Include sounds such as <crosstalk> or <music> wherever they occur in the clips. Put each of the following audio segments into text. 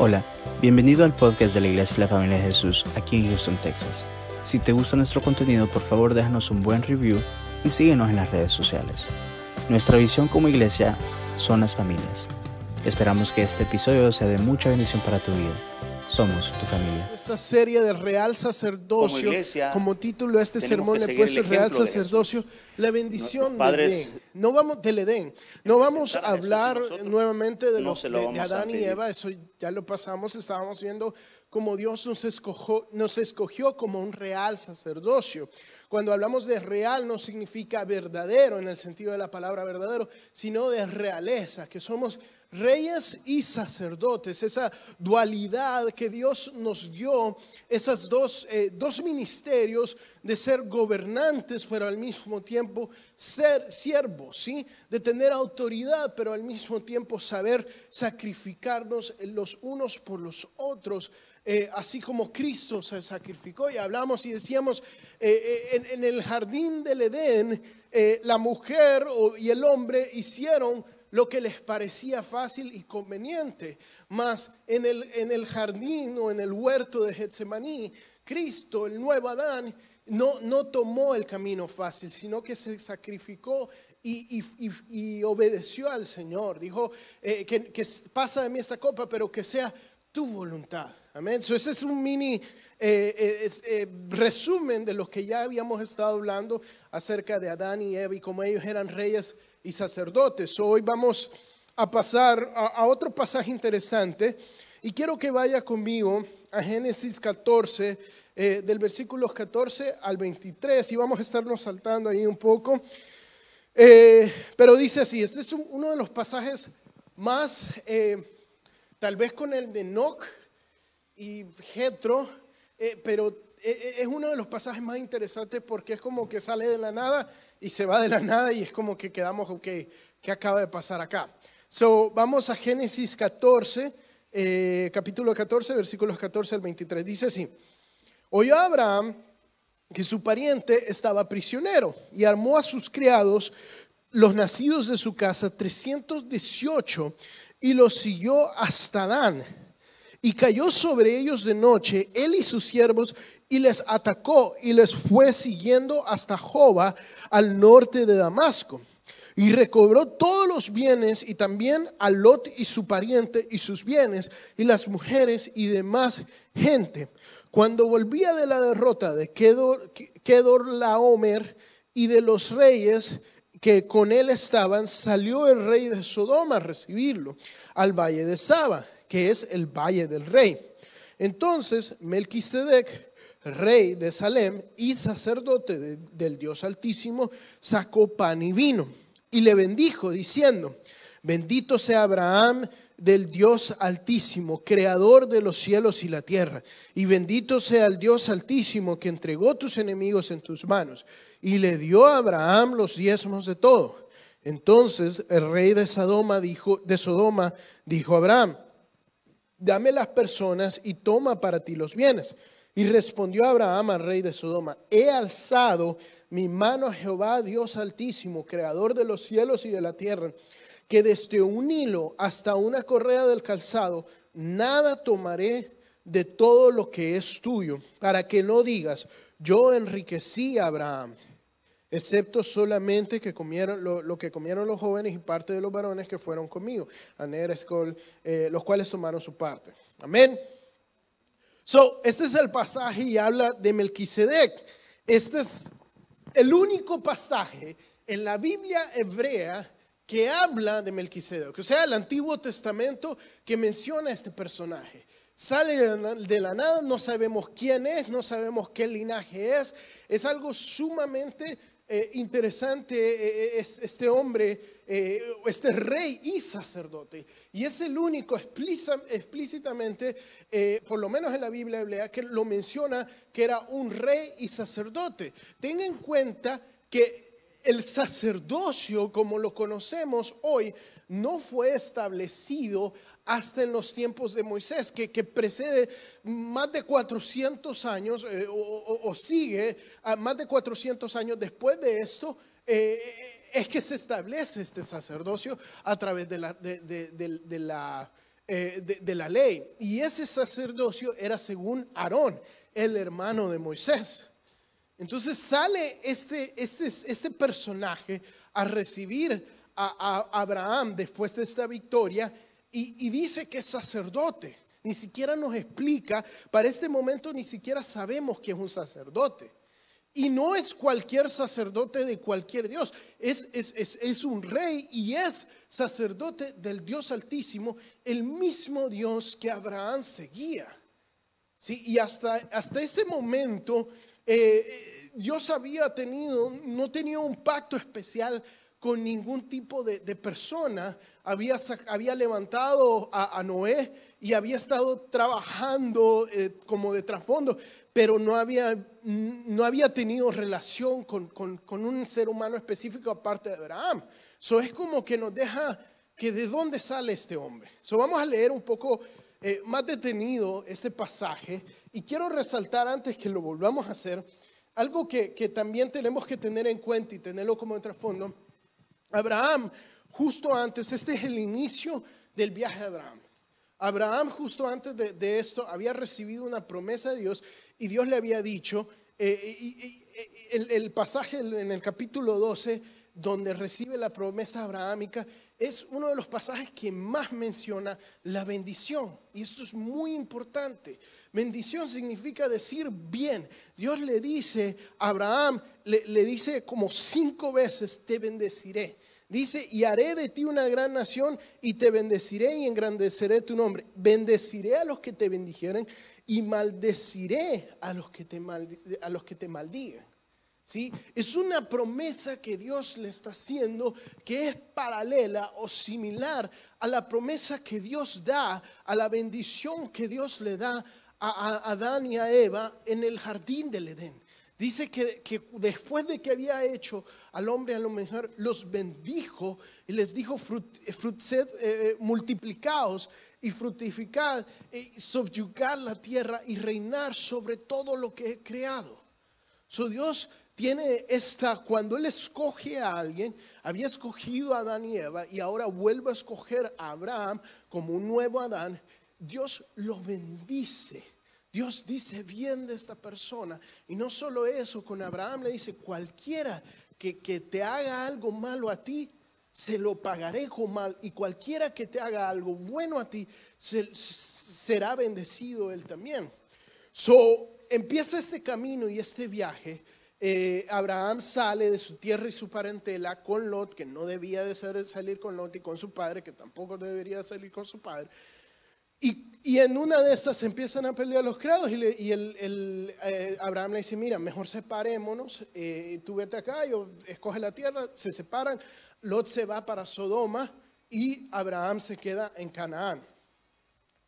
Hola, bienvenido al podcast de la Iglesia de la Familia de Jesús aquí en Houston, Texas. Si te gusta nuestro contenido, por favor déjanos un buen review y síguenos en las redes sociales. Nuestra visión como iglesia son las familias. Esperamos que este episodio sea de mucha bendición para tu vida. Somos tu familia. Esta serie de Real Sacerdocio, Como iglesia, como título de este sermón le he seguir el puesto Real de Sacerdocio, la bendición Nuestros padres del Edén. No vamos del Edén. No vamos a a hablar nuevamente de, no los, lo de, de a Adán y. Eva, eso ya lo pasamos, estábamos viendo cómo Dios nos escogió, nos escogió como un real sacerdocio. Cuando hablamos de real no significa verdadero en el sentido de la palabra verdadero, sino de realeza, que somos reyes y sacerdotes, esa dualidad que Dios nos dio, esos dos, eh, dos ministerios de ser gobernantes, pero al mismo tiempo ser siervos, ¿sí? de tener autoridad, pero al mismo tiempo saber sacrificarnos los unos por los otros. eh, así como Cristo se sacrificó y hablamos y decíamos eh, en, el jardín del Edén la mujer y el hombre hicieron lo que les parecía fácil y conveniente. Mas en el, en el jardín o en el huerto de Getsemaní, Cristo, el nuevo Adán, no, no tomó el camino fácil, sino que se sacrificó y, y- y- obedeció al Señor. Dijo eh, que, pasa de mí esta copa, pero que sea tu voluntad. Amén. So, ese es un mini eh, eh, resumen de lo que ya habíamos estado hablando acerca de Adán y Eva y cómo ellos eran reyes y sacerdotes. Hoy vamos a pasar a, otro pasaje interesante y quiero que vaya conmigo a Génesis 14, eh, del versículo 14 al 23 y vamos a estarnos saltando ahí un poco. Eh, pero dice así, este es un- uno de los pasajes más, eh, tal vez con el de Enoch y Jetro, pero es uno de los pasajes más interesantes porque es como que sale de la nada y se va de la nada y es como que quedamos, ok, ¿qué acaba de pasar acá? So, vamos a Génesis 14, eh, capítulo 14, versículos 14 al 23. Dice así, oyó Abraham que su pariente estaba prisionero y armó a sus criados, los nacidos de su casa, 318, y los siguió hasta Dan. Y cayó sobre ellos de noche, él y sus siervos, y les atacó y les fue siguiendo hasta Joba, al norte de Damasco. Y recobró todos los bienes y también a Lot y su pariente y sus bienes y las mujeres y demás gente. Cuando volvía de la derrota de Kedor, Kedor Laomer y de los reyes que con él estaban, salió el rey de Sodoma a recibirlo al valle de Saba, que es el valle del rey. Entonces Melquisedec, rey de Salem y sacerdote de- del Dios Altísimo, sacó pan y vino y le bendijo diciendo, bendito sea Abraham del Dios Altísimo, creador de los cielos y la tierra, y bendito sea el Dios Altísimo que entregó tus enemigos en tus manos, y le dio a Abraham los diezmos de todo. Entonces el rey de Sodoma dijo, de Sodoma dijo a Abraham, dame las personas y toma para ti los bienes. Y respondió Abraham al rey de Sodoma, he alzado mi mano a Jehová, Dios altísimo, creador de los cielos y de la tierra, que desde un hilo hasta una correa del calzado, nada tomaré de todo lo que es tuyo, para que no digas, yo enriquecí a Abraham excepto solamente que comieron lo, lo que comieron los jóvenes y parte de los varones que fueron conmigo, eh, los cuales tomaron su parte. Amén. So, este es el pasaje y habla de Melquisedec. Este es el único pasaje en la Biblia hebrea que habla de Melquisedec, o sea, el Antiguo Testamento que menciona este personaje. Sale de la nada, no sabemos quién es, no sabemos qué linaje es. Es algo sumamente eh, interesante eh, eh, es- este hombre, este rey y sacerdote. Y es el único explícita- explícitamente, por lo menos en la Biblia hebrea, que lo menciona que era un rey y sacerdote. Tenga en cuenta que el sacerdocio, como lo conocemos hoy, no fue establecido hasta en los tiempos de Moisés, que, que precede más de 400 años eh, o, sigue a más de 400 años después de esto. eh, es que se establece este sacerdocio a través de la, de- la eh, de, de la ley. Y ese sacerdocio era según Aarón, el hermano de Moisés. Entonces sale este, este, este personaje a recibir a, Abraham después de esta victoria y, dice que es sacerdote. Ni siquiera nos explica, para este momento ni siquiera sabemos que es un sacerdote. Y no es cualquier sacerdote de cualquier Dios, es, es, es, un rey y es sacerdote del Dios Altísimo, el mismo Dios que Abraham seguía. ¿Sí? Y hasta, hasta ese momento eh, Dios había tenido, no tenía un pacto especial con ningún tipo de, persona, había, había levantado a, Noé y había estado trabajando eh, como de trasfondo, pero no había, no había tenido relación con, con, con, un ser humano específico aparte de Abraham. Eso es como que nos deja que de dónde sale este hombre. So, vamos a leer un poco eh, más detenido este pasaje y quiero resaltar antes que lo volvamos a hacer algo que, que también tenemos que tener en cuenta y tenerlo como de trasfondo. Abraham, justo antes, este es el inicio del viaje de Abraham. Abraham justo antes de, esto había recibido una promesa de Dios y Dios le había dicho, eh, el, pasaje en el capítulo 12, donde recibe la promesa abrahámica, es uno de los pasajes que más menciona la bendición. Y esto es muy importante. Bendición significa decir bien. Dios le dice a Abraham, le, le dice como cinco veces, te bendeciré. Dice, y haré de ti una gran nación y te bendeciré y engrandeceré tu nombre. Bendeciré a los que te bendijeren y maldeciré a los que te, maldi a los que te maldigan. ¿Sí? Es una promesa que Dios le está haciendo que es paralela o similar a la promesa que Dios da, a la bendición que Dios le da a, Adán y a Eva en el jardín del Edén. Dice que, que, después de que había hecho al hombre a la mujer, los bendijo y les dijo, frut, frut, eh, multiplicaos y fructificad, y subyugar la tierra y reinar sobre todo lo que he creado. So Dios tiene esta, cuando Él escoge a alguien, había escogido a Adán y Eva y ahora vuelve a escoger a Abraham como un nuevo Adán, Dios lo bendice. Dios dice bien de esta persona. Y no solo eso, con Abraham le dice, cualquiera que, que te haga algo malo a ti, se lo pagaré con mal. Y cualquiera que te haga algo bueno a ti, se, será bendecido él también. So, empieza este camino y este viaje. Eh, Abraham sale de su tierra y su parentela con Lot, que no debía de salir con Lot y con su padre, que tampoco debería salir con su padre. Y, en una de esas empiezan a pelear los creados y, el eh, Abraham le dice, mira, mejor separémonos, eh, tú vete acá, yo escoge la tierra, se separan, Lot se va para Sodoma y Abraham se queda en Canaán.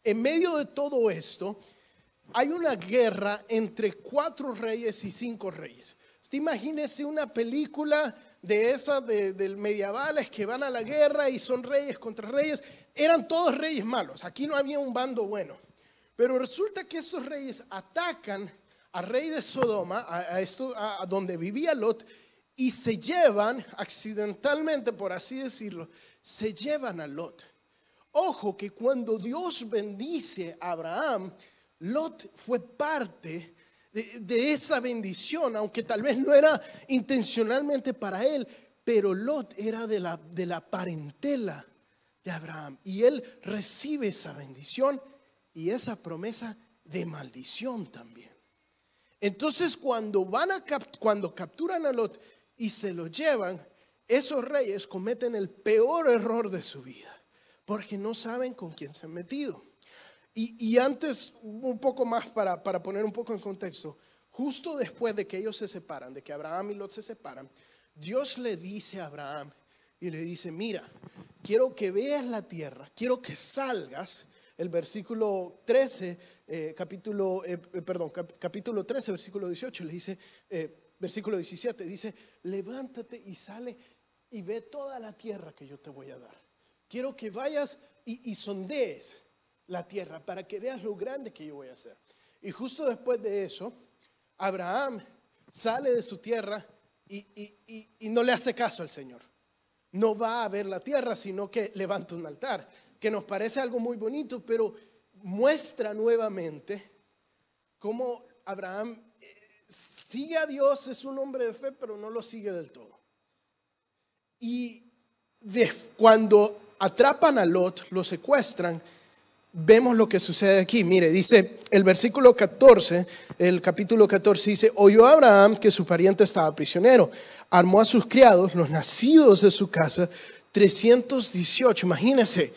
En medio de todo esto, hay una guerra entre cuatro reyes y cinco reyes. Usted imagínese una película de esas de, de, medievales que van a la guerra y son reyes contra reyes. Eran todos reyes malos, aquí no había un bando bueno. Pero resulta que estos reyes atacan al rey de Sodoma, a donde vivía Lot, y se llevan accidentalmente, por así decirlo, se llevan a Lot. Ojo que cuando Dios bendice a Abraham, Lot fue parte de, esa bendición, aunque tal vez no era intencionalmente para él, pero Lot era de la, de la parentela de Abraham y él recibe esa bendición y esa promesa de maldición también. Entonces cuando van a cuando capturan a Lot y se lo llevan, esos reyes cometen el peor error de su vida, porque no saben con quién se han metido. Y, y antes, un poco más para, para poner un poco en contexto, justo después de que ellos se separan, de que Abraham y Lot se separan, Dios le dice a Abraham y le dice, mira, quiero que veas la tierra, quiero que salgas. El versículo 13, eh, capítulo, eh, perdón, cap, capítulo 13, versículo 18, le dice, eh, versículo 17, dice, levántate y sale y ve toda la tierra que yo te voy a dar. Quiero que vayas y, y sondees la tierra para que veas lo grande que yo voy a hacer. Y justo después de eso, Abraham sale de su tierra y, y, y, no le hace caso al Señor. No va a ver la tierra, sino que levanta un altar. que nos parece algo muy bonito, pero muestra nuevamente cómo Abraham eh, sigue a Dios, es un hombre de fe, pero no lo sigue del todo. Y de, cuando atrapan a Lot, lo secuestran, vemos lo que sucede aquí. Mire, dice el versículo 14, el capítulo 14 dice, oyó Abraham que su pariente estaba prisionero, armó a sus criados, los nacidos de su casa, 318. Imagínense,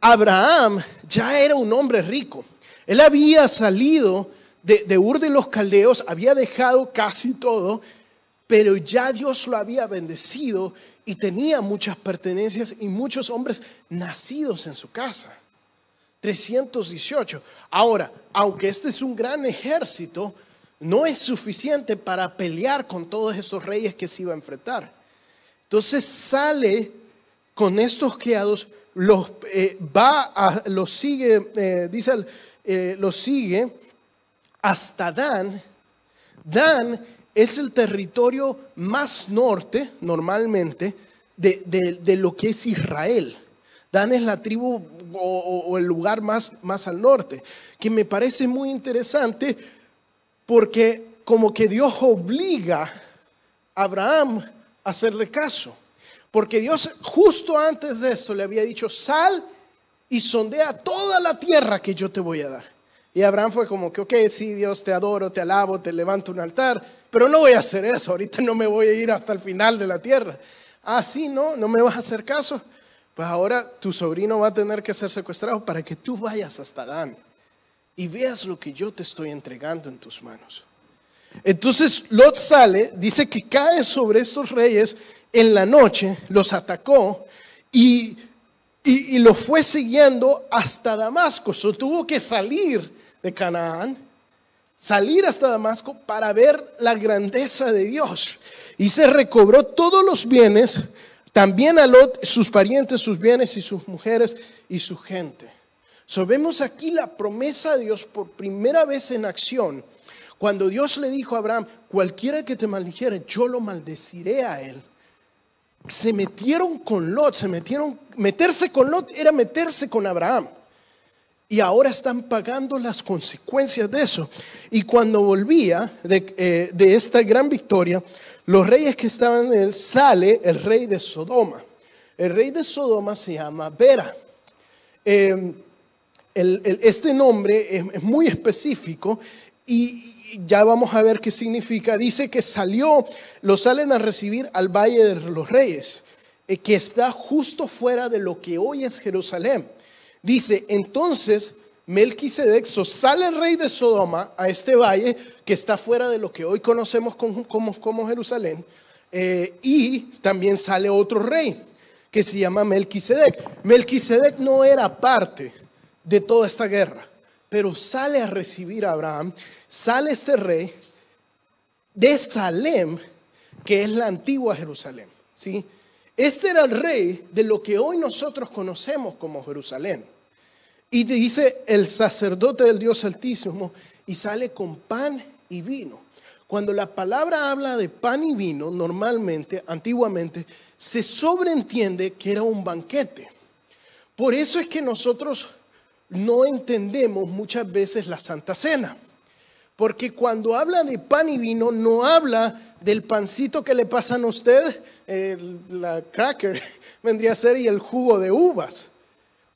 Abraham ya era un hombre rico. Él había salido de, de Ur de los Caldeos, había dejado casi todo, pero ya Dios lo había bendecido y tenía muchas pertenencias y muchos hombres nacidos en su casa. 318. Ahora, aunque este es un gran ejército, no es suficiente para pelear con todos esos reyes que se iba a enfrentar. Entonces sale con estos criados, los eh, va los sigue, eh, dice, eh, los sigue hasta Dan. Dan es el territorio más norte, normalmente, de, lo que es Israel. Dan es la tribu o, el lugar más, más al norte, que me parece muy interesante porque como que Dios obliga a Abraham a hacerle caso. Porque Dios justo antes de esto le había dicho, sal y sondea toda la tierra que yo te voy a dar. Y Abraham fue como que, ok, sí, Dios, te adoro, te alabo, te levanto un altar, pero no voy a hacer eso, ahorita no me voy a ir hasta el final de la tierra. Ah, sí, no, no me vas a hacer caso. Pues ahora tu sobrino va a tener que ser secuestrado para que tú vayas hasta Dan y veas lo que yo te estoy entregando en tus manos. Entonces Lot sale, dice que cae sobre estos reyes en la noche, los atacó y, y, los fue siguiendo hasta Damasco. So, tuvo que salir de Canaán salir hasta Damasco para ver la grandeza de Dios. Y se recobró todos los bienes, también a Lot, sus parientes, sus bienes y sus mujeres y su gente. So, aquí la promesa de Dios por primera vez en acción. Cuando Dios le dijo a Abraham, cualquiera que te maldijere, yo lo maldeciré a él. Se metieron con Lot, se metieron, meterse con Lot era meterse con Abraham y ahora están pagando las consecuencias de eso. Y cuando volvía eh, de, esta gran victoria, los reyes que estaban en él, sale el rey de Sodoma. El rey de Sodoma se llama Vera. Em, este nombre es, muy específico y, ya vamos a ver qué significa. Dice que salió, lo salen a recibir al Valle de los Reyes, eh, que está justo fuera de lo que hoy es Jerusalén. Dice, entonces Melquisedec, sale el rey de Sodoma a este valle que está fuera de lo que hoy conocemos como, Jerusalén, eh, y también sale otro rey que se llama Melquisedec. Melquisedec no era parte de toda esta guerra, pero sale a recibir a Abraham, sale este rey de Salem, que es la antigua Jerusalén, ¿sí? Este era el rey de lo que hoy nosotros conocemos como Jerusalén. Y dice el sacerdote del Dios Altísimo y sale con pan y vino. Cuando la palabra habla de pan y vino, normalmente, antiguamente, se sobreentiende que era un banquete. Por eso es que nosotros no entendemos muchas veces la Santa Cena. Porque cuando habla de pan y vino, no habla del pancito que le pasan a usted, la cracker <laughs> vendría a ser y el jugo de uvas.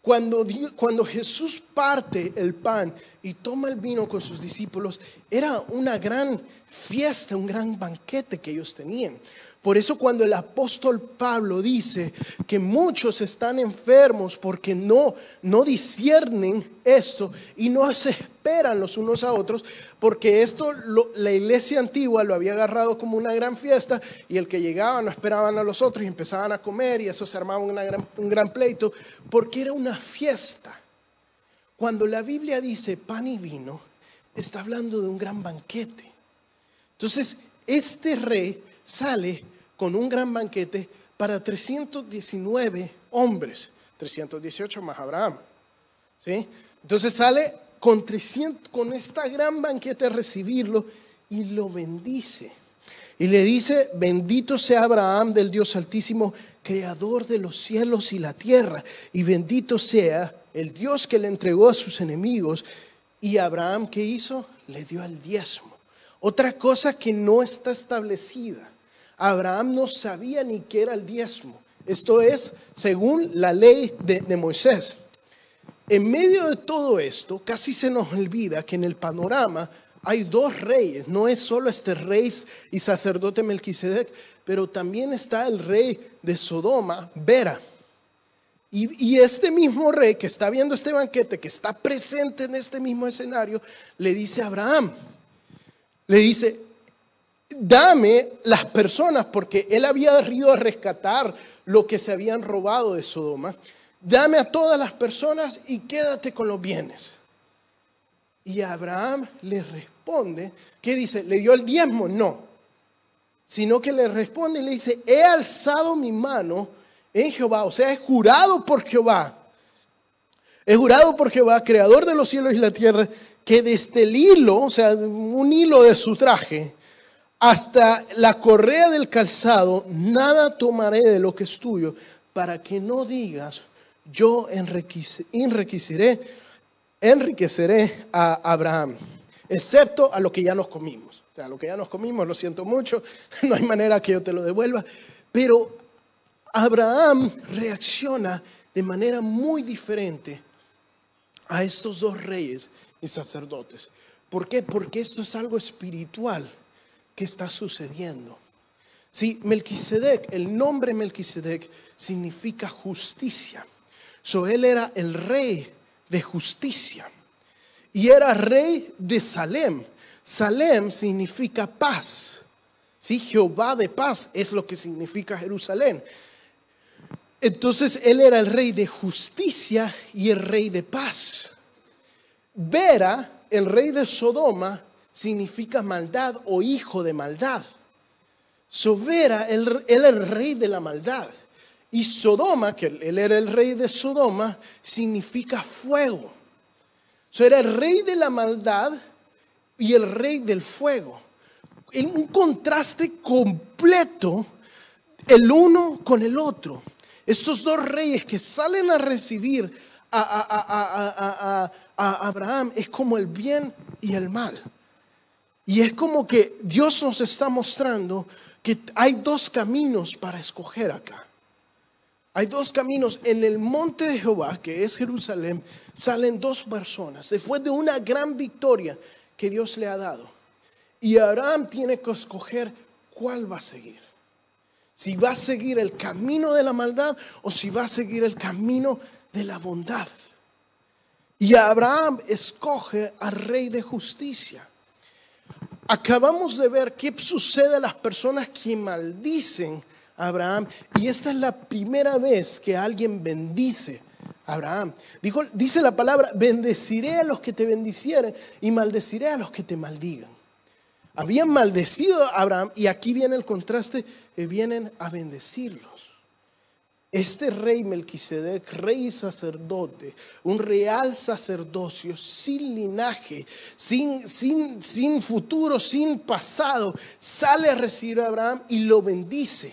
Cuando, cuando Jesús parte el pan y toma el vino con sus discípulos, era una gran fiesta, un gran banquete que ellos tenían. Por eso cuando el apóstol Pablo dice que muchos están enfermos porque no, no disciernen esto y no se esperan los unos a otros, porque esto la iglesia antigua lo había agarrado como una gran fiesta y el que llegaba no esperaban a los otros y empezaban a comer y eso se armaba un gran pleito, porque era una fiesta. Cuando la Biblia dice pan y vino, está hablando de un gran banquete. Entonces, este rey sale con un gran banquete para 319 hombres, 318 más Abraham. ¿sí? Entonces sale con, 300, con esta gran banquete a recibirlo y lo bendice. Y le dice, bendito sea Abraham del Dios Altísimo, creador de los cielos y la tierra. Y bendito sea el Dios que le entregó a sus enemigos. Y Abraham, ¿qué hizo? Le dio al diezmo. Otra cosa que no está establecida. Abraham no sabía ni qué era el diezmo. Esto es según la ley de, Moisés. En medio de todo esto, casi se nos olvida que en el panorama hay dos reyes. No es solo este rey y sacerdote Melquisedec, pero también está el rey de Sodoma, Vera. Y, este mismo rey que está viendo este banquete, que está presente en este mismo escenario, le dice a Abraham, le dice, dame las personas, porque él había ido a rescatar lo que se habían robado de Sodoma, dame a todas las personas y quédate con los bienes. Y Abraham le responde, ¿qué dice? ¿Le dio el diezmo? No, sino que le responde y le dice, he alzado mi mano en Jehová, o sea, he jurado por Jehová, he jurado por Jehová, creador de los cielos y la tierra, que desde el hilo, o sea, un hilo de su traje, hasta la correa del calzado, nada tomaré de lo que es tuyo, para que no digas, yo enriqueceré, enriqueceré a Abraham, excepto a lo que ya nos comimos. O sea, lo que ya nos comimos, lo siento mucho, <laughs> no hay manera que yo te lo devuelva, pero Abraham reacciona de manera muy diferente a estos dos reyes y sacerdotes. ¿Por qué? Porque esto es algo espiritual que está sucediendo. Si Melquisedec, el nombre Melquisedec significa justicia. So él era el rey de justicia y era rey de Salem. Salem significa paz. ¿Sí? Jehová de paz es lo que significa Jerusalén. Entonces él era el rey de justicia y el rey de paz. Vera, el rey de Sodoma, significa maldad o hijo de maldad. So Vera, él, era el rey de la maldad. Y Sodoma, que él era el rey de Sodoma, significa fuego. So era el rey de la maldad y el rey del fuego. En un contraste completo el uno con el otro. Estos dos reyes que salen a recibir a, Abraham es como el bien y el mal. Y es como que Dios nos está mostrando que hay dos caminos para escoger acá. Hay dos caminos. En el monte de Jehová, que es Jerusalén, salen dos personas. Después de una gran victoria que Dios le ha dado. Y Abraham tiene que escoger cuál va a seguir. Si va a seguir el camino de la maldad o si va a seguir el camino de la bondad. Y Abraham escoge al rey de justicia. Acabamos de ver qué sucede a las personas que maldicen a Abraham. Y esta es la primera vez que alguien bendice a Abraham. Dice la palabra, bendeciré a los que te bendicieren y maldeciré a los que te maldigan. Habían maldecido a Abraham y aquí viene el contraste, vienen a bendecirlo. Este rey Melquisedec, rey sacerdote, un real sacerdocio sin linaje, sin, sin, sin futuro, sin pasado, sale a recibir a Abraham y lo bendice.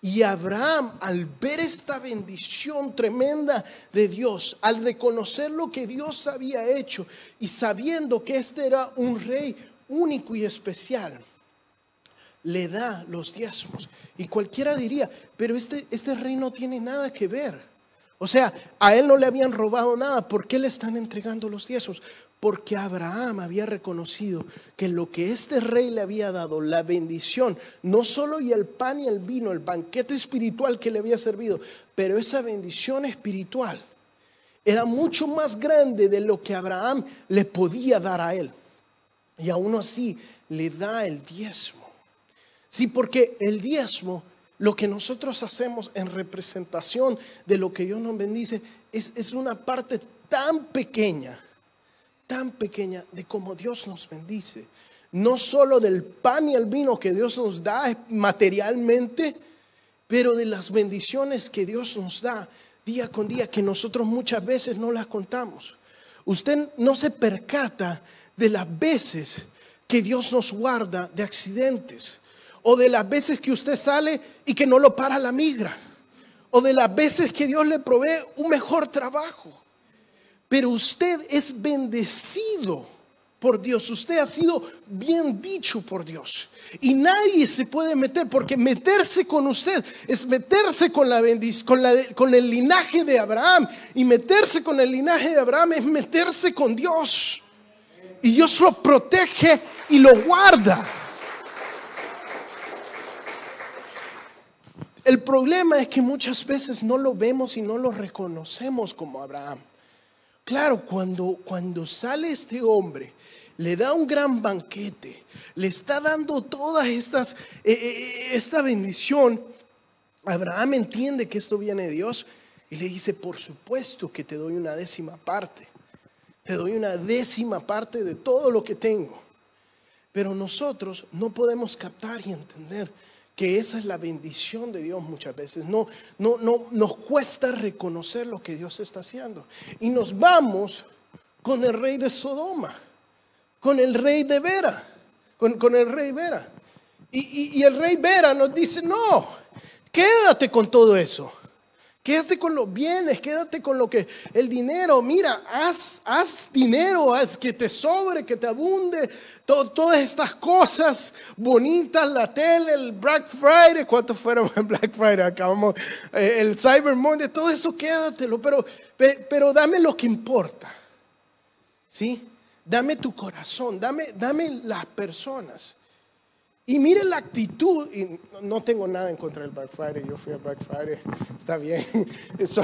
Y Abraham, al ver esta bendición tremenda de Dios, al reconocer lo que Dios había hecho y sabiendo que este era un rey único y especial, le da los diezmos. Y cualquiera diría, pero este, este rey no tiene nada que ver. O sea, a él no le habían robado nada. ¿Por qué le están entregando los diezmos? Porque Abraham había reconocido que lo que este rey le había dado, la bendición, no solo y el pan y el vino, el banquete espiritual que le había servido, pero esa bendición espiritual era mucho más grande de lo que Abraham le podía dar a él. Y aún así le da el diezmo. Sí, porque el diezmo, lo que nosotros hacemos en representación de lo que Dios nos bendice, es, una parte tan pequeña, tan pequeña de cómo Dios nos bendice. No solo del pan y el vino que Dios nos da materialmente, pero de las bendiciones que Dios nos da día con día, que nosotros muchas veces no las contamos. Usted no se percata de las veces que Dios nos guarda de accidentes o de las veces que usted sale y que no lo para la migra, o de las veces que Dios le provee un mejor trabajo. Pero usted es bendecido por Dios, usted ha sido bien dicho por Dios. Y nadie se puede meter, porque meterse con usted es meterse con, la con, la, con el linaje de Abraham. Y meterse con el linaje de Abraham es meterse con Dios. Y Dios lo protege y lo guarda. El problema es que muchas veces no lo vemos y no lo reconocemos como Abraham. Claro, cuando, cuando sale este hombre, le da un gran banquete, le está dando todas estas, eh, eh, esta bendición. Abraham entiende que esto viene de Dios y le dice, por supuesto que te doy una décima parte, te doy una décima parte de todo lo que tengo. Pero nosotros no podemos captar y entender que esa es la bendición de Dios muchas veces. No, no, no, nos cuesta reconocer lo que Dios está haciendo. Y nos vamos con el rey de Sodoma, con el rey de Vera, con, con el rey Vera. Y, y el rey Vera nos dice, no, quédate con todo eso. Quédate con los bienes, quédate con lo que el dinero, mira, haz, haz dinero, haz que te sobre, que te abunde, todas estas cosas bonitas, la tele, el Black Friday, ¿cuántos fueron en Black Friday? Acabamos, eh, el Cyber Monday, todo eso quédatelo, pero, pero dame lo que importa, ¿sí? Dame tu corazón, dame, dame las personas. Y mire la actitud, y no tengo nada en contra del Black Friday, yo fui a Black Friday, está bien. <laughs> Eso,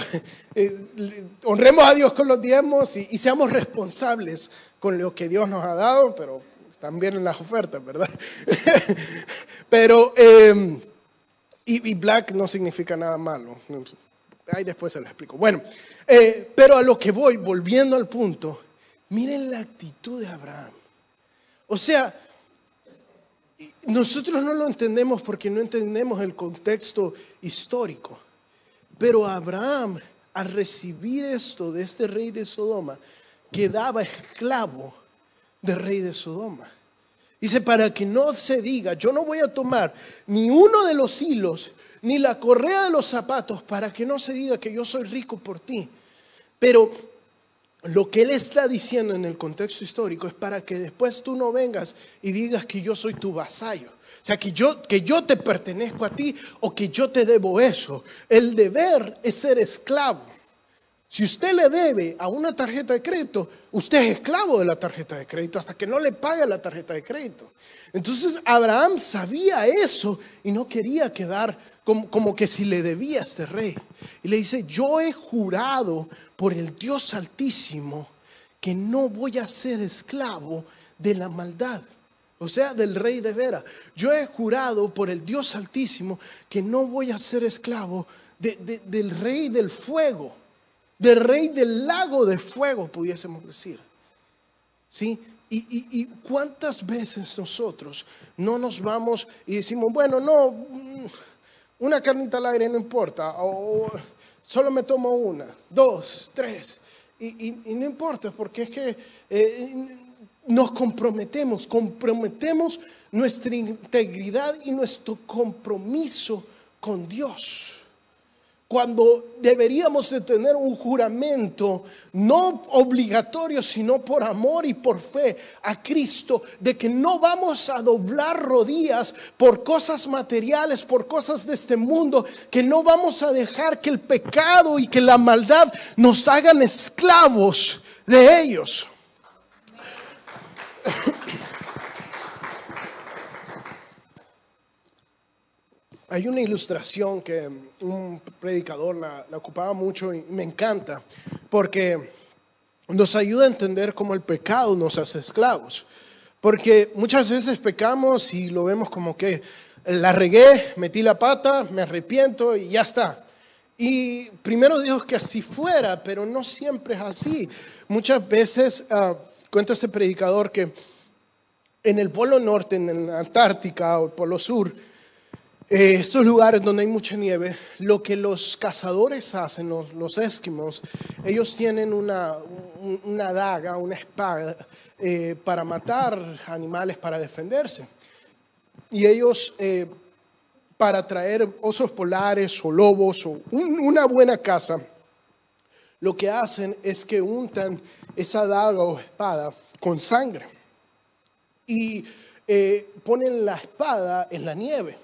eh, honremos a Dios con los diezmos y, seamos responsables con lo que Dios nos ha dado, pero también en las ofertas, ¿verdad? <laughs> pero, em, y, black no significa nada malo. Ahí después se lo explico. Bueno, eh, pero a lo que voy, volviendo al punto, miren la actitud de Abraham. O sea, nosotros no lo entendemos porque no entendemos el contexto histórico. Pero Abraham, al recibir esto de este rey de Sodoma, quedaba esclavo del rey de Sodoma. Dice, para que no se diga, yo no voy a tomar ni uno de los hilos, ni la correa de los zapatos, para que no se diga que yo soy rico por ti. Pero lo que él está diciendo en el contexto histórico es para que después tú no vengas y digas que yo soy tu vasallo. O sea, que yo, que yo te pertenezco a ti o que yo te debo eso. El deber es ser esclavo. Si usted le debe a una tarjeta de crédito, usted es esclavo de la tarjeta de crédito hasta que no le pague la tarjeta de crédito. Entonces Abraham sabía eso y no quería quedar como, que si le debía a este rey. Y le dice, yo he jurado por el Dios altísimo que no voy a ser esclavo de la maldad. O sea, del rey de Vera. Yo he jurado por el Dios altísimo que no voy a ser esclavo del rey del fuego, del rey del lago de fuego, pudiésemos decir. ¿Sí? Y, y, cuántas veces nosotros no nos vamos y decimos, bueno, no, una carnita al aire no importa, o solo me tomo una, dos, tres, y, no importa, porque es que eh, nos comprometemos, comprometemos nuestra integridad y nuestro compromiso con Dios cuando deberíamos de tener un juramento no obligatorio, sino por amor y por fe a Cristo, de que no vamos a doblar rodillas por cosas materiales, por cosas de este mundo, que no vamos a dejar que el pecado y que la maldad nos hagan esclavos de ellos. Hay una ilustración que un predicador la, ocupaba mucho y me encanta, porque nos ayuda a entender cómo el pecado nos hace esclavos. Porque muchas veces pecamos y lo vemos como que la regué, metí la pata, me arrepiento y ya está. Y primero Dios que así fuera, pero no siempre es así. Muchas veces, uh, cuenta este predicador que en el Polo Norte, en la Antártica o el Polo Sur, eh, estos lugares donde hay mucha nieve, lo que los cazadores hacen, los, los esquimos, ellos tienen una, una daga, una espada eh, para matar animales, para defenderse. y ellos eh, para traer osos polares o lobos o una buena caza, lo que hacen es que untan esa daga o espada con sangre y eh, ponen la espada en la nieve.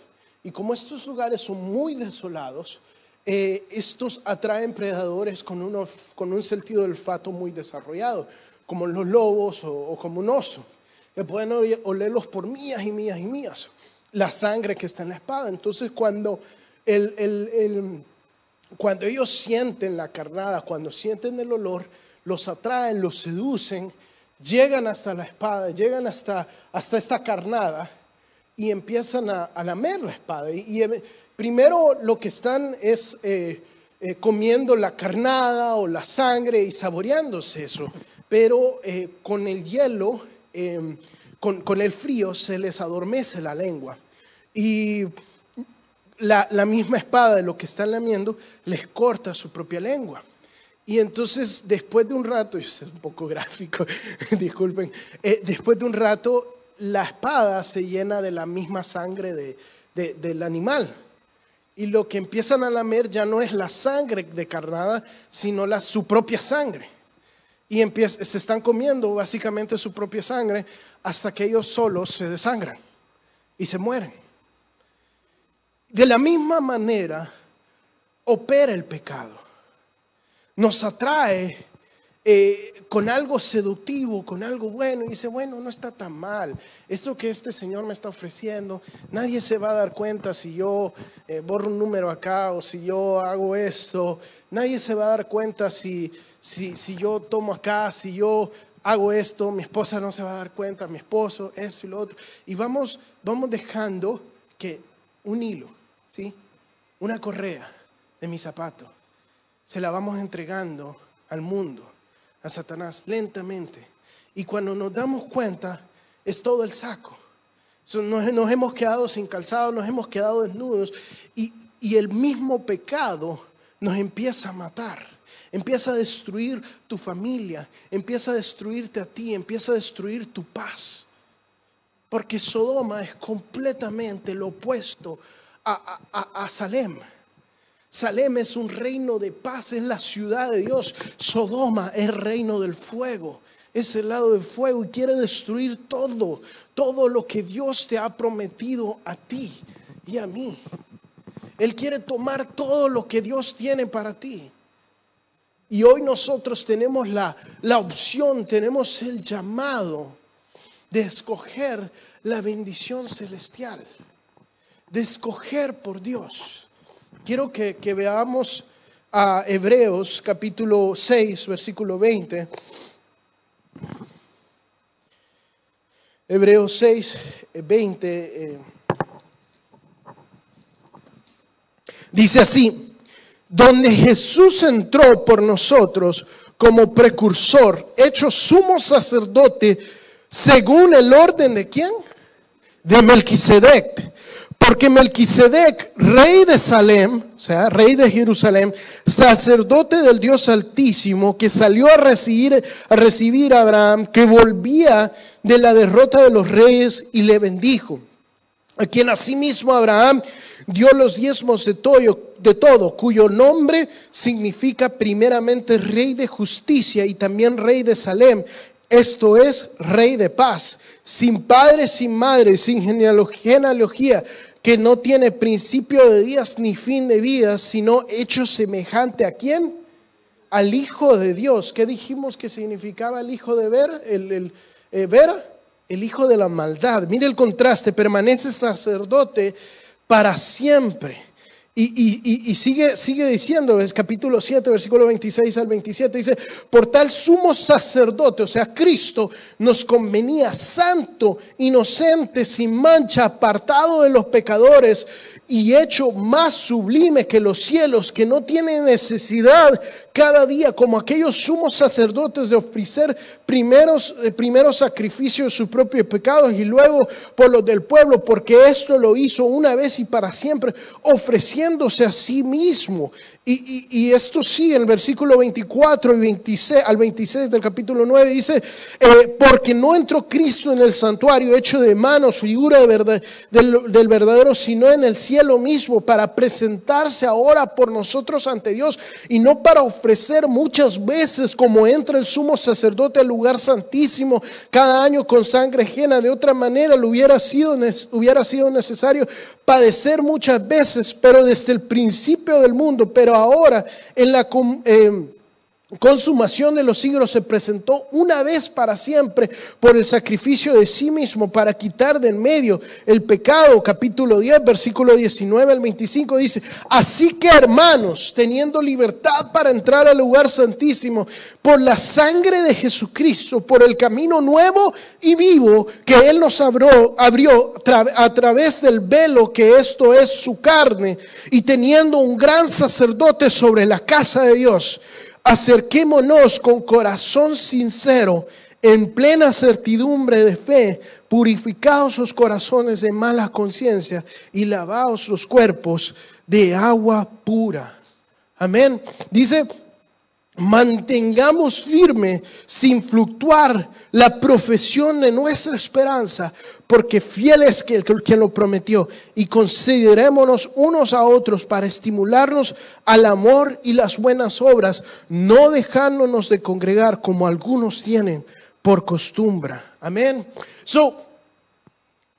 Y como estos lugares son muy desolados, eh, estos atraen predadores con, con un sentido del olfato muy desarrollado, como los lobos o, como un oso, que pueden olerlos por mías y mías y mías, la sangre que está en la espada. Entonces cuando, cuando ellos sienten la carnada, cuando sienten el olor, los atraen, los seducen, llegan hasta la espada, llegan hasta, hasta esta carnada y empiezan a, lamer la espada. y, Primero lo que están es eh, eh, comiendo la carnada o la sangre y saboreándose eso, pero eh, con el hielo, em, con, el frío, se les adormece la lengua. Y la, misma espada de lo que están lamiendo les corta su propia lengua. Y entonces, después de un rato, es un poco <laughs> gráfico, <laughs> disculpen, después de un rato, la espada se llena de la misma sangre del animal y lo que empiezan a lamer ya no es la sangre de carnada, sino la, su propia sangre. Y se están comiendo básicamente su propia sangre hasta que ellos solos se desangran y se mueren. De la misma manera opera el pecado. Nos atrae eh, con algo seductivo, con algo bueno, y dice, bueno, no está tan mal. Esto que este Señor me está ofreciendo, nadie se va a dar cuenta si yo eh, borro un número acá o si yo hago esto. Nadie se va a dar cuenta si, si, si yo tomo acá, si yo hago esto, mi esposa no se va a dar cuenta, mi esposo, esto y lo otro. Y vamos, vamos dejando que un hilo, ¿sí? una correa de mi zapato, se la vamos entregando al mundo a Satanás lentamente. Y cuando nos damos cuenta, es todo el saco. Nos, hemos quedado sin calzado, nos hemos quedado desnudos y, y el mismo pecado nos empieza a matar, empieza a destruir tu familia, empieza a destruirte a ti, empieza a destruir tu paz. Porque Sodoma es completamente lo opuesto a, a, a Salem. Salem es un reino de paz, es la ciudad de Dios. Sodoma es reino del fuego, es el lado del fuego y quiere destruir todo, todo lo que Dios te ha prometido a ti y a mí. Él quiere tomar todo lo que Dios tiene para ti. Y hoy nosotros tenemos la, la opción, tenemos el llamado de escoger la bendición celestial, de escoger por Dios. Quiero que, veamos a Hebreos capítulo 6, versículo 20. Hebreos 6, 20. Eh, dice así, donde Jesús entró por nosotros como precursor, hecho sumo sacerdote, según el orden de quién? De Melquisedec porque Melquisedec, rey de Salem, o sea, rey de Jerusalén, sacerdote del Dios Altísimo, que salió a recibir, a recibir a Abraham, que volvía de la derrota de los reyes y le bendijo. A quien asimismo Abraham dio los diezmos de todo, de todo, cuyo nombre significa primeramente rey de justicia y también rey de Salem, esto es rey de paz, sin padre, sin madre, sin genealogía, que no tiene principio de días ni fin de vida, sino hecho semejante a quién? Al Hijo de Dios. ¿Qué dijimos que significaba el Hijo de ver? El, el eh, ver, el Hijo de la maldad. Mire el contraste, permanece sacerdote para siempre y, sigue, sigue diciendo, es capítulo 7, versículo 26 al 27, dice, por tal sumo sacerdote, o sea, Cristo nos convenía santo, inocente, sin mancha, apartado de los pecadores y hecho más sublime que los cielos, que no tiene necesidad cada día, como aquellos sumos sacerdotes, de ofrecer primeros, eh, primeros sacrificios de sus propios pecados y luego por los del pueblo, porque esto lo hizo una vez y para siempre, ofreciéndose a sí mismo. Y, esto sí, el versículo 24 y 26, al 26 del capítulo 9 dice, eh, porque no entró Cristo en el santuario hecho de manos, figura del, verdadero, sino en el cielo mismo, para presentarse ahora por nosotros ante Dios y no para ofrecer muchas veces como entra el sumo sacerdote al lugar santísimo cada año con sangre ajena. De otra manera, lo hubiera sido, hubiera sido necesario padecer muchas veces, pero desde el principio del mundo, pero ahora en la... Eh, consumación de los siglos se presentó una vez para siempre por el sacrificio de sí mismo para quitar de en medio el pecado. Capítulo 10, versículo 19 al 25 dice, así que hermanos, teniendo libertad para entrar al lugar santísimo por la sangre de Jesucristo, por el camino nuevo y vivo que Él nos abrió, abrió a través del velo que esto es su carne, y teniendo un gran sacerdote sobre la casa de Dios, acerquémonos con corazón sincero, en plena certidumbre de fe, purificados sus corazones de mala conciencia y lavados los cuerpos de agua pura. Amén. Dice, mantengamos firme, sin fluctuar, la profesión de nuestra esperanza, porque fiel es que quien lo prometió, y considerémonos unos a otros para estimularnos al amor y las buenas obras, no dejándonos de congregar como algunos tienen por costumbre. Amén. So,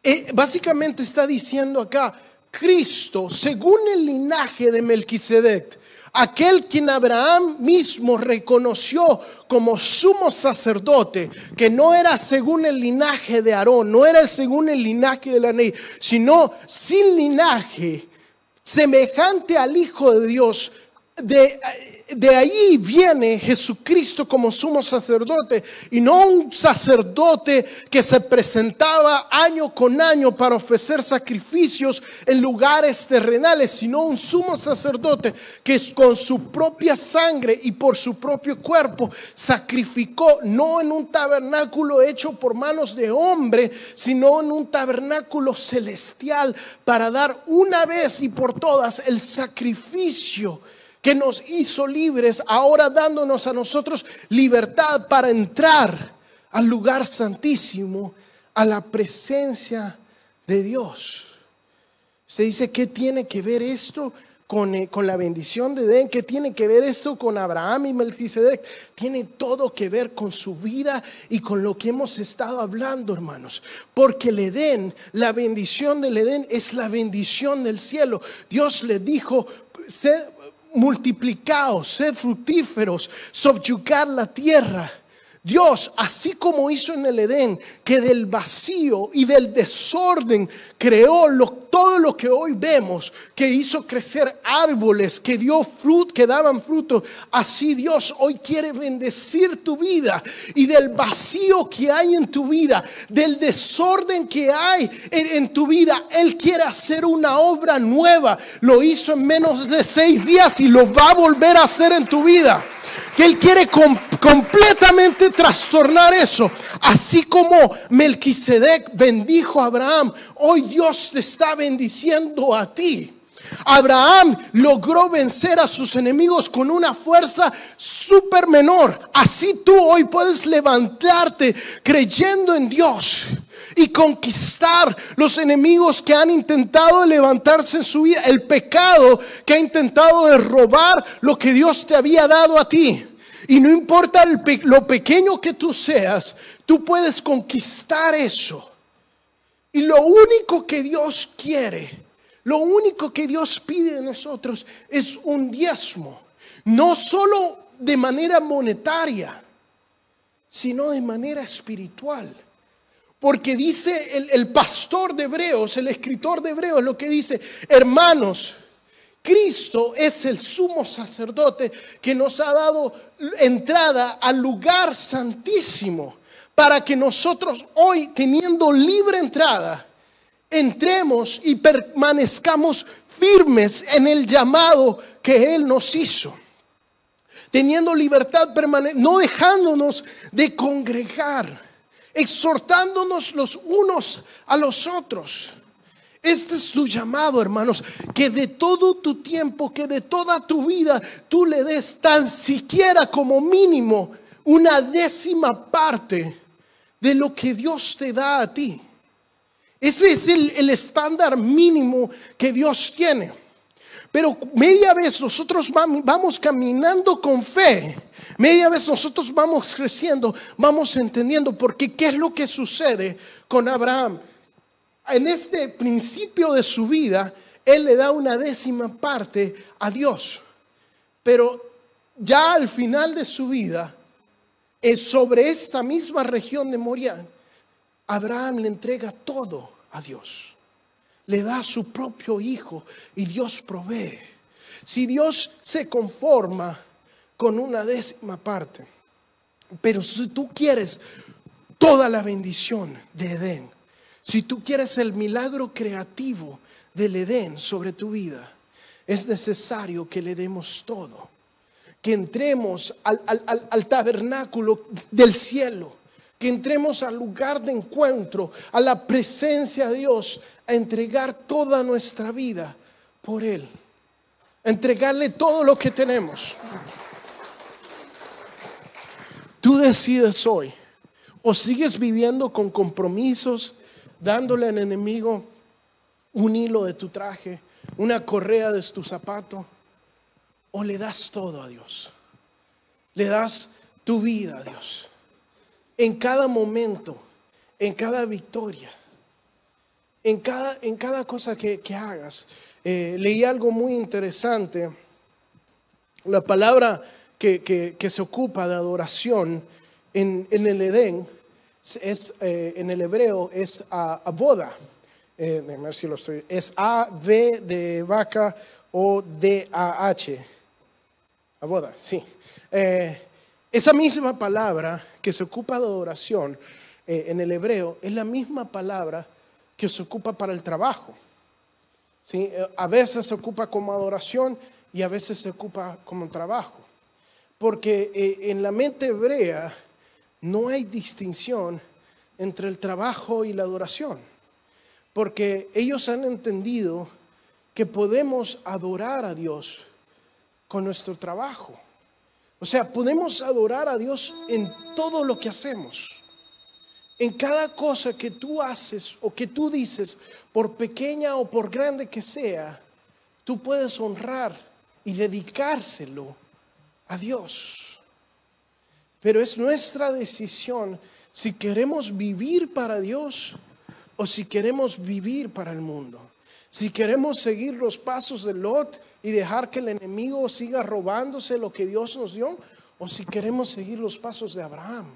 eh, básicamente está diciendo acá, Cristo, según el linaje de Melquisedec, Aquel quien Abraham mismo reconoció como sumo sacerdote, que no era según el linaje de Aarón, no era según el linaje de la ley, sino sin linaje, semejante al Hijo de Dios, de, de ahí viene Jesucristo como sumo sacerdote y no un sacerdote que se presentaba año con año para ofrecer sacrificios en lugares terrenales, sino un sumo sacerdote que con su propia sangre y por su propio cuerpo sacrificó no en un tabernáculo hecho por manos de hombre, sino en un tabernáculo celestial para dar una vez y por todas el sacrificio que nos hizo libres, ahora dándonos a nosotros libertad para entrar al lugar santísimo, a la presencia de Dios. Se dice, ¿qué tiene que ver esto con, eh, con, la bendición de Edén? ¿Qué tiene que ver esto con Abraham y Melquisedec? Tiene todo que ver con su vida y con lo que hemos estado hablando, hermanos. Porque el Edén, la bendición del Edén es la bendición del cielo. Dios le dijo, multiplicaos, sed fructíferos, subyugar la tierra. Dios, así como hizo en el Edén, que del vacío y del desorden creó todo lo que hoy vemos, que hizo crecer árboles, que dio fruto, que daban fruto, así Dios hoy quiere bendecir tu vida y del vacío que hay en tu vida, del desorden que hay en, tu vida, Él quiere hacer una obra nueva. Lo hizo en menos de seis días y lo va a volver a hacer en tu vida que Él quiere completamente trastornar eso. Así como Melquisedec bendijo a Abraham, hoy Dios te está bendiciendo a ti. Abraham logró vencer a sus enemigos con una fuerza súper menor. Así tú hoy puedes levantarte creyendo en Dios y conquistar los enemigos que han intentado levantarse en su vida, el pecado que ha intentado robar lo que Dios te había dado a ti. Y no importa lo pequeño que tú seas, tú puedes conquistar eso. Y lo único que Dios quiere, lo único que Dios pide de nosotros es un diezmo. No solo de manera monetaria, sino de manera espiritual. Porque dice el, el, pastor de Hebreos, el escritor de Hebreos, lo que dice, hermanos, Cristo es el sumo sacerdote que nos ha dado entrada al lugar santísimo para que nosotros hoy, teniendo libre entrada, entremos y permanezcamos firmes en el llamado que Él nos hizo. Teniendo libertad no dejándonos de congregar, exhortándonos los unos a los otros Este es tu llamado, hermanos, que de todo tu tiempo, que de toda tu vida, tú le des tan siquiera como mínimo una décima parte de lo que Dios te da a ti. Ese es el, estándar mínimo que Dios tiene. Pero media vez nosotros vamos caminando con fe, media vez nosotros vamos creciendo, vamos entendiendo, porque ¿qué es lo que sucede con Abraham? En este principio de su vida, él le da una décima parte a Dios, pero ya al final de su vida, sobre esta misma región de Moria, Abraham le entrega todo a Dios. Le da a su propio hijo y Dios provee. Si Dios se conforma con una décima parte, pero si tú quieres toda la bendición de Edén, si tú quieres el milagro creativo del Edén sobre tu vida, es necesario que le demos todo, que entremos al, al tabernáculo del cielo que entremos al lugar de encuentro, a la presencia de Dios, a entregar toda nuestra vida por Él, a entregarle todo lo que tenemos. Tú decides hoy, o sigues viviendo con compromisos, dándole al enemigo un hilo de tu traje, una correa de tu zapato, o le das todo a Dios, le das tu vida a Dios en cada momento, en cada victoria, en cada, en cada cosa que, hagas. Eh, leí algo muy interesante. La palabra que, se ocupa de adoración en, el Edén es, eh, en el hebreo es a, boda. Eh, ver si lo estoy. Es A, V de vaca o D, A, H. A boda, sí. Esa misma palabra que se ocupa de adoración eh, en el hebreo es la misma palabra que se ocupa para el trabajo. ¿sí? Eh, a veces se ocupa como adoración y a veces se ocupa como trabajo. Porque eh, en la mente hebrea no hay distinción entre el trabajo y la adoración. Porque ellos han entendido que podemos adorar a Dios con nuestro trabajo. O sea, podemos adorar a Dios en todo lo que hacemos. En cada cosa que tú haces o que tú dices, por pequeña o por grande que sea, tú puedes honrar y dedicárselo a Dios. Pero es nuestra decisión si queremos vivir para Dios o si queremos vivir para el mundo. Si queremos seguir los pasos de Lot y dejar que el enemigo siga robándose lo que Dios nos dio, o si queremos seguir los pasos de Abraham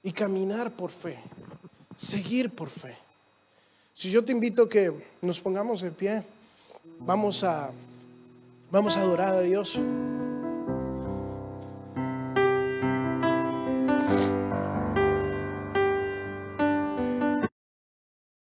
y caminar por fe, seguir por fe. Si yo te invito a que nos pongamos de pie, vamos a, vamos a adorar a Dios.